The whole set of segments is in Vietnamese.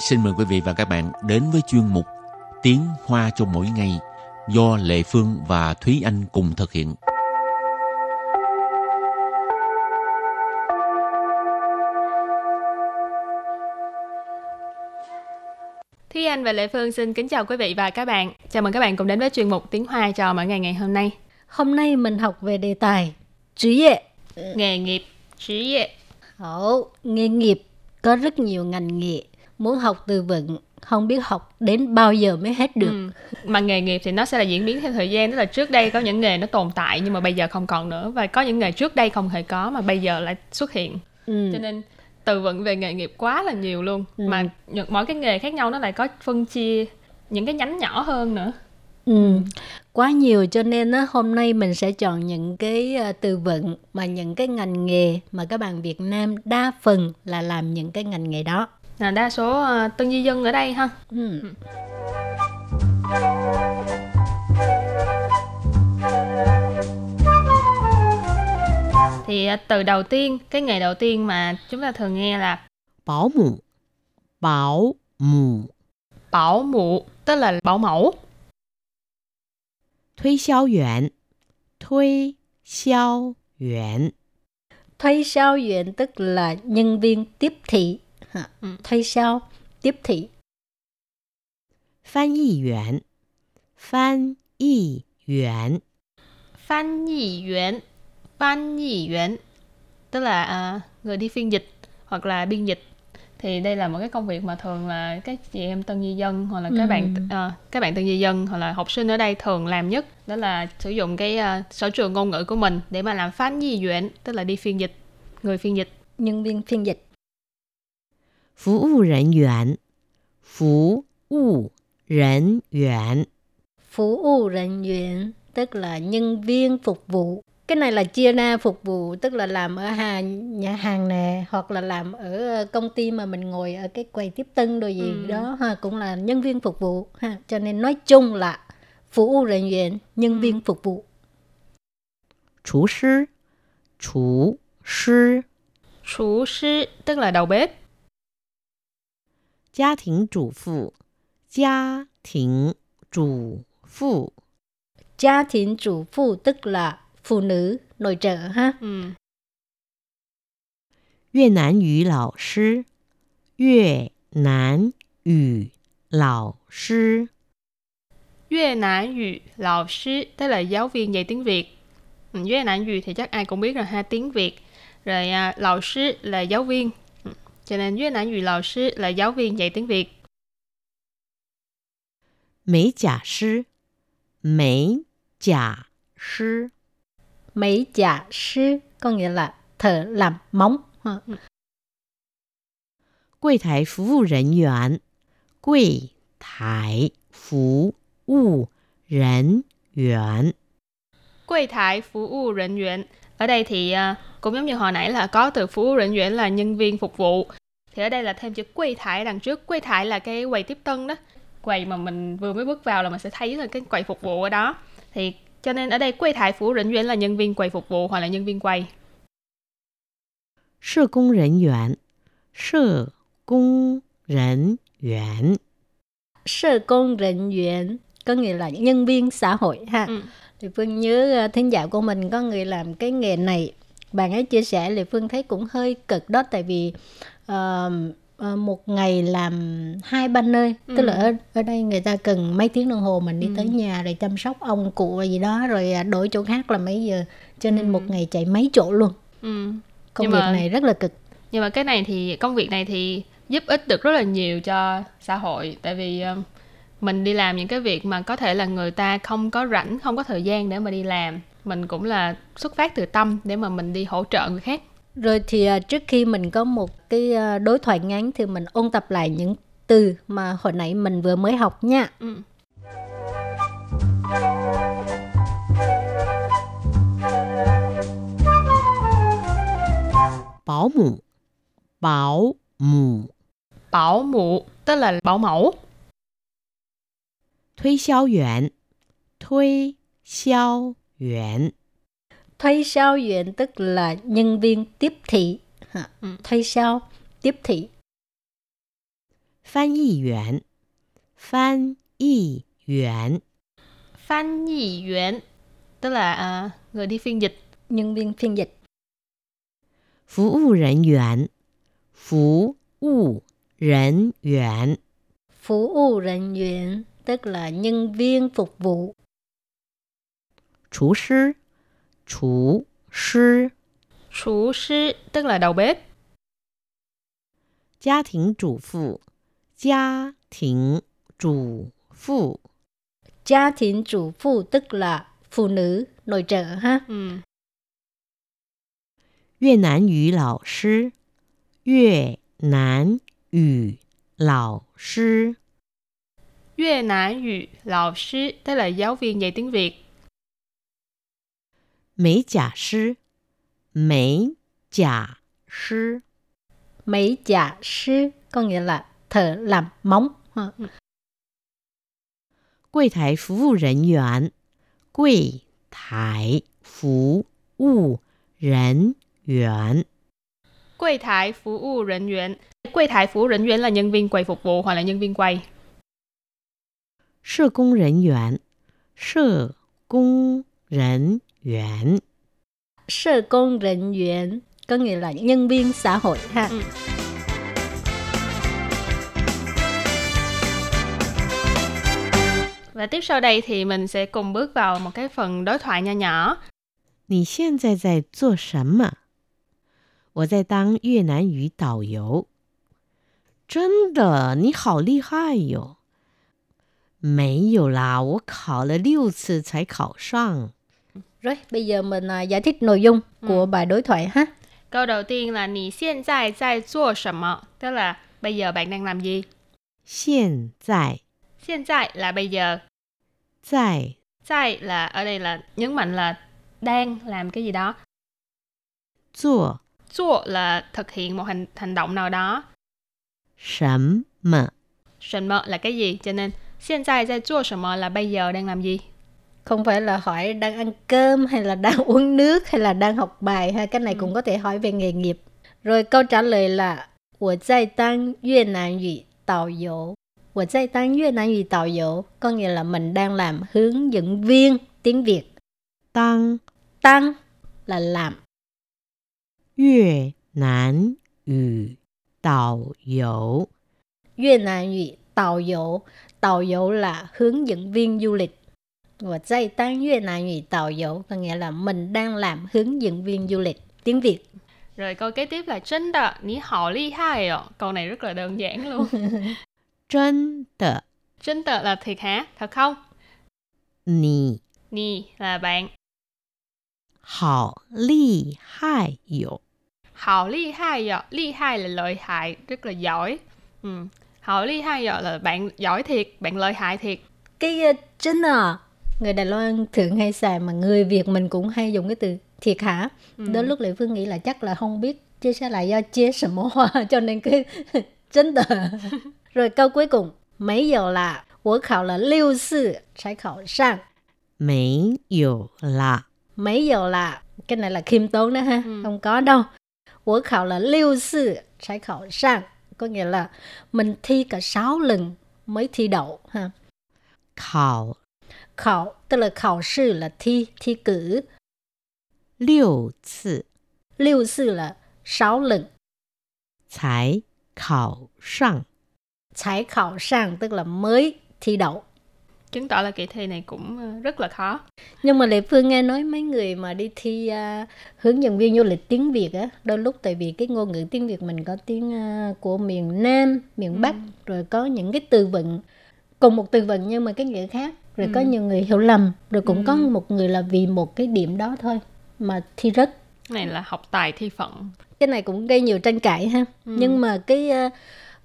xin mời quý vị và các bạn đến với chuyên mục Tiếng Hoa cho mỗi ngày do Lệ Phương và Thúy Anh cùng thực hiện. Thúy Anh và Lệ Phương xin kính chào quý vị và các bạn. Chào mừng các bạn cùng đến với chuyên mục Tiếng Hoa cho mỗi ngày ngày hôm nay. Hôm nay mình học về đề tài chữ 业, nghề nghiệp, chữ 业. Hậu, nghề nghiệp có rất nhiều ngành nghề Muốn học từ vựng, không biết học đến bao giờ mới hết được. Ừ. Mà nghề nghiệp thì nó sẽ là diễn biến theo thời gian. Tức là trước đây có những nghề nó tồn tại nhưng mà bây giờ không còn nữa. Và có những nghề trước đây không hề có mà bây giờ lại xuất hiện. Ừ. Cho nên từ vựng về nghề nghiệp quá là nhiều luôn. Ừ. Mà mỗi cái nghề khác nhau nó lại có phân chia những cái nhánh nhỏ hơn nữa. Ừ. Quá nhiều cho nên á, hôm nay mình sẽ chọn những cái à, từ vựng mà những cái ngành nghề mà các bạn Việt Nam đa phần là làm những cái ngành nghề đó là đa số ờ, tân di dân ở đây ha? Ừ. ừ. thì ờ, từ đầu tiên cái ngày đầu tiên mà chúng ta thường nghe là bảo mụ. Bảo mụ. Bảo mụ tức là bảo mẫu. Thuê xiao yuan. Thuê xiao yuan. Thuê xiao yuan tức là nhân viên tiếp thị. Ha. Ừ. Thuê sao tiếp thị. 翻译员，翻译员， Phan nhị yuan, phan nhị yuan, tức là ờ, người đi phiên dịch hoặc là biên dịch. Thì đây là một cái công việc mà thường là các chị em tân di dân hoặc là các Ừ. bạn ờ, các bạn tân di dân hoặc là học sinh ở đây thường làm nhất đó là sử dụng cái ờ, sở trường ngôn ngữ của mình để mà làm phan nhị yuan, tức là đi phiên dịch, người phiên dịch. Nhân viên phiên dịch. 服务人员，服务人员， Phục vụ人员tức là nhân viên phục vụ. Cái này là chia ra phục vụ tức là làm ở hàng nhà hàng nè hoặc là làm ở ờ, công ty mà mình ngồi ở cái quầy tiếp tân rồi gì Ừ. đó ha cũng là nhân viên phục vụ ha. Cho nên nói chung là phục vụ nhân viên, nhân viên phục vụ. 厨师，厨师， Chủ sư, tức là đầu bếp. 家庭主妇，家庭主妇， Gia thiện chủ phụ tức là phụ nữ nội trợ ha. Ừ. 越南语老师，越南语老师。 Việt Nam ngữ lão sư tức là giáo viên dạy tiếng Việt. Ừ, Việt Nam ngữ thì chắc ai cũng biết rồi ha tiếng Việt. Rồi à, lão sư là giáo viên. Trần Lan Việt Nam ngữ lão sư là giáo viên dạy tiếng Việt. Mỹ giả sư Mỹ giả sư Mỹ giả sư có nghĩa là thợ làm móng. Ờ. Quầy thái phục vụ nhân viên Quầy thái phục vụ nhân viên Quầy thái phục vụ nhân viên Ở đây thì ờ, cũng giống như hồi nãy là có từ phục nhân viên là nhân viên phục vụ thì ở đây là thêm chữ quầy thải đằng trước quầy thải là cái quầy tiếp tân đó. Quầy mà mình vừa mới bước vào là mình sẽ thấy là cái quầy phục vụ ở đó. Thì cho nên ở đây quầy thải phủ rỉnh duyên là nhân viên quầy phục vụ hoặc là nhân viên quầy Sư công nhân viên Sư công nhân viên Sư công nhân viên có nghĩa là nhân viên xã hội ha. Ừ. thì phương nhớ ờ, thính giả của mình có người làm cái nghề này. Bạn ấy chia sẻ thì Phương thấy cũng hơi cực đó tại vì ờ, ờ, một ngày làm hai ba nơi. Tức là ở ở đây người ta cần mấy tiếng đồng hồ mình đi tới nhà rồi chăm sóc ông cụ gì đó rồi à, đổi chỗ khác là mấy giờ. Cho nên một ngày chạy mấy chỗ luôn. Ừ. công Nhưng việc mà- này rất là cực. Nhưng mà cái này thì công việc này thì giúp ích được rất là nhiều cho xã hội. Tại vì um, mình đi làm những cái việc mà có thể là người ta không có rảnh không có thời gian để mà đi làm mình cũng là xuất phát từ tâm để mà mình đi hỗ trợ người khác. Rồi thì à, trước khi mình có một cái à, đối thoại ngắn thì mình ôn tập lại những từ mà hồi nãy mình vừa mới học nha. Ừ. bảo mụ. Bảo mụ. Bảo mụ tức là bảo mẫu. Thuê xiao yuan. Thuê xiao Yuán. Thuê sao yuán tức là nhân viên tiếp thị. Ừ, Thuê sao tiếp thị. Phan y yuán. Phan y yuán. Phan y yuán tức là uh, người đi phiên dịch, nhân viên phiên dịch. Phục vụ nhân viên. Phục vụ nhân viên. Phục vụ nhân viên tức là nhân viên phục vụ. Chủ sư Chủ sư Chủ sư tức là đầu bếp. Gia đình chủ phụ Gia đình chủ phụ Gia đình chủ phụ tức là phụ nữ, nội trợ ha. Việt Nam ngữ lão sư Việt Nam ngữ lão sư Việt Nam ngữ lão sư tức là giáo viên dạy tiếng Việt. 美甲师，美甲师， Mấy giả sư có nghĩa là thợ làm móng ha. 柜台服务人员，柜台服务人员， Quầy thải phục vụ nhân viên. Quầy thải phục vụ nhân viên là nhân viên quầy phục vụ hoặc là nhân viên quầy. 社工人员，社工人 员， Sơ công人员có nghĩa là nhân viên xã hội ha. Ừ. Và tiếp sau đây thì mình sẽ cùng bước vào một cái phần đối thoại nho nhỏ. 你现在在做什么？我在当越南语导游。真的，你好厉害哟！没有啦，我考了六次才考上。 Rồi bây giờ mình à, giải thích nội dung của bài đối thoại ha. Câu đầu tiên là 你现在在做什么? Tức là bây giờ bạn đang làm gì? 现在 Hiện tại là bây giờ. 在 Tại là ở đây là nhấn mạnh là đang làm cái gì đó. 做 做là thực hiện một hành hành động nào đó. 什么？ Sần mơ là cái gì? Cho nên hiện tại 在做什么 là bây giờ đang làm gì? Không phải là hỏi đang ăn cơm hay là đang uống nước hay là đang học bài ha. Cái này cũng có thể hỏi về nghề nghiệp. Rồi câu trả lời là 我在当越南语导游。我在当越南语导游 có nghĩa là mình đang làm hướng dẫn viên tiếng Việt. 当 Tăng là làm. 越南语导游。 Việt Nam ngữ导游,导游là hướng dẫn viên du lịch. Và dạy tăng Việt Nam ngữ导游có nghĩa là mình đang làm hướng dẫn viên du lịch tiếng Việt. Rồi câu kế tiếp là chân đờ, ní họ ly hai ạ. Câu này rất là đơn giản luôn. 真的， chân tờ là thiệt hả? Thật không? 你 Nì là bạn. 好厉害哟！ Họ ly hai ạ. Ly hai là lợi hại, rất là giỏi. Ừ. Họ ly hai ạ là bạn giỏi thiệt, bạn lợi hại thiệt. Cái uh, chính à, người Đài Loan thường hay xài mà người Việt mình cũng hay dùng cái từ thiệt hả. Ừ. Đến lúc Lệ Phương nghĩ là chắc là không biết chia sẻ lại do chia sẻ mô hoa cho nên cái chính tờ. Rồi câu cuối cùng, mấy giờ là 我考了六次才考上。没有啦，mấy giờ là cái này là khiêm tốn đó ha Ừ. không có đâu 我考了六次才考上 có nghĩa là mình thi cả 6 lần mới thi đậu ha 考 khảo tức là khảo sư là thi thi cử 六次 lưu sư là 6 lần 才考上。 才khảo sang tức là mới thi đậu Chứng tỏ là kỳ thi này cũng ờ, rất là khó. nhưng mà lệ phương nghe nói mấy người mà đi thi à, hướng dẫn viên du lịch tiếng việt á đôi lúc tại vì cái ngôn ngữ tiếng việt mình có tiếng à, của miền nam miền bắc rồi có những cái từ vựng cùng một từ vựng nhưng mà cái nghĩa khác rồi có nhiều người hiểu lầm rồi cũng có một người là vì một cái điểm đó thôi mà thi rớt. Này là học tài thi phận. cái này cũng gây nhiều tranh cãi ha. Nhưng mà cái uh,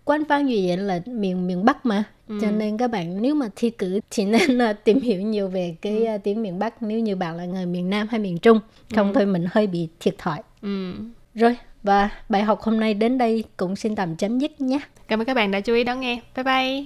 quán phán duy diện là miền miền bắc mà. Cho nên các bạn nếu mà thi cử thì nên uh, tìm hiểu nhiều về cái uh, tiếng miền bắc. Nếu như bạn là người miền nam hay miền trung không thôi mình hơi bị thiệt thòi. Ừ. rồi và bài học hôm nay đến đây cũng xin tạm chấm dứt nhé. Cảm ơn các bạn đã chú ý đón nghe. Bye bye.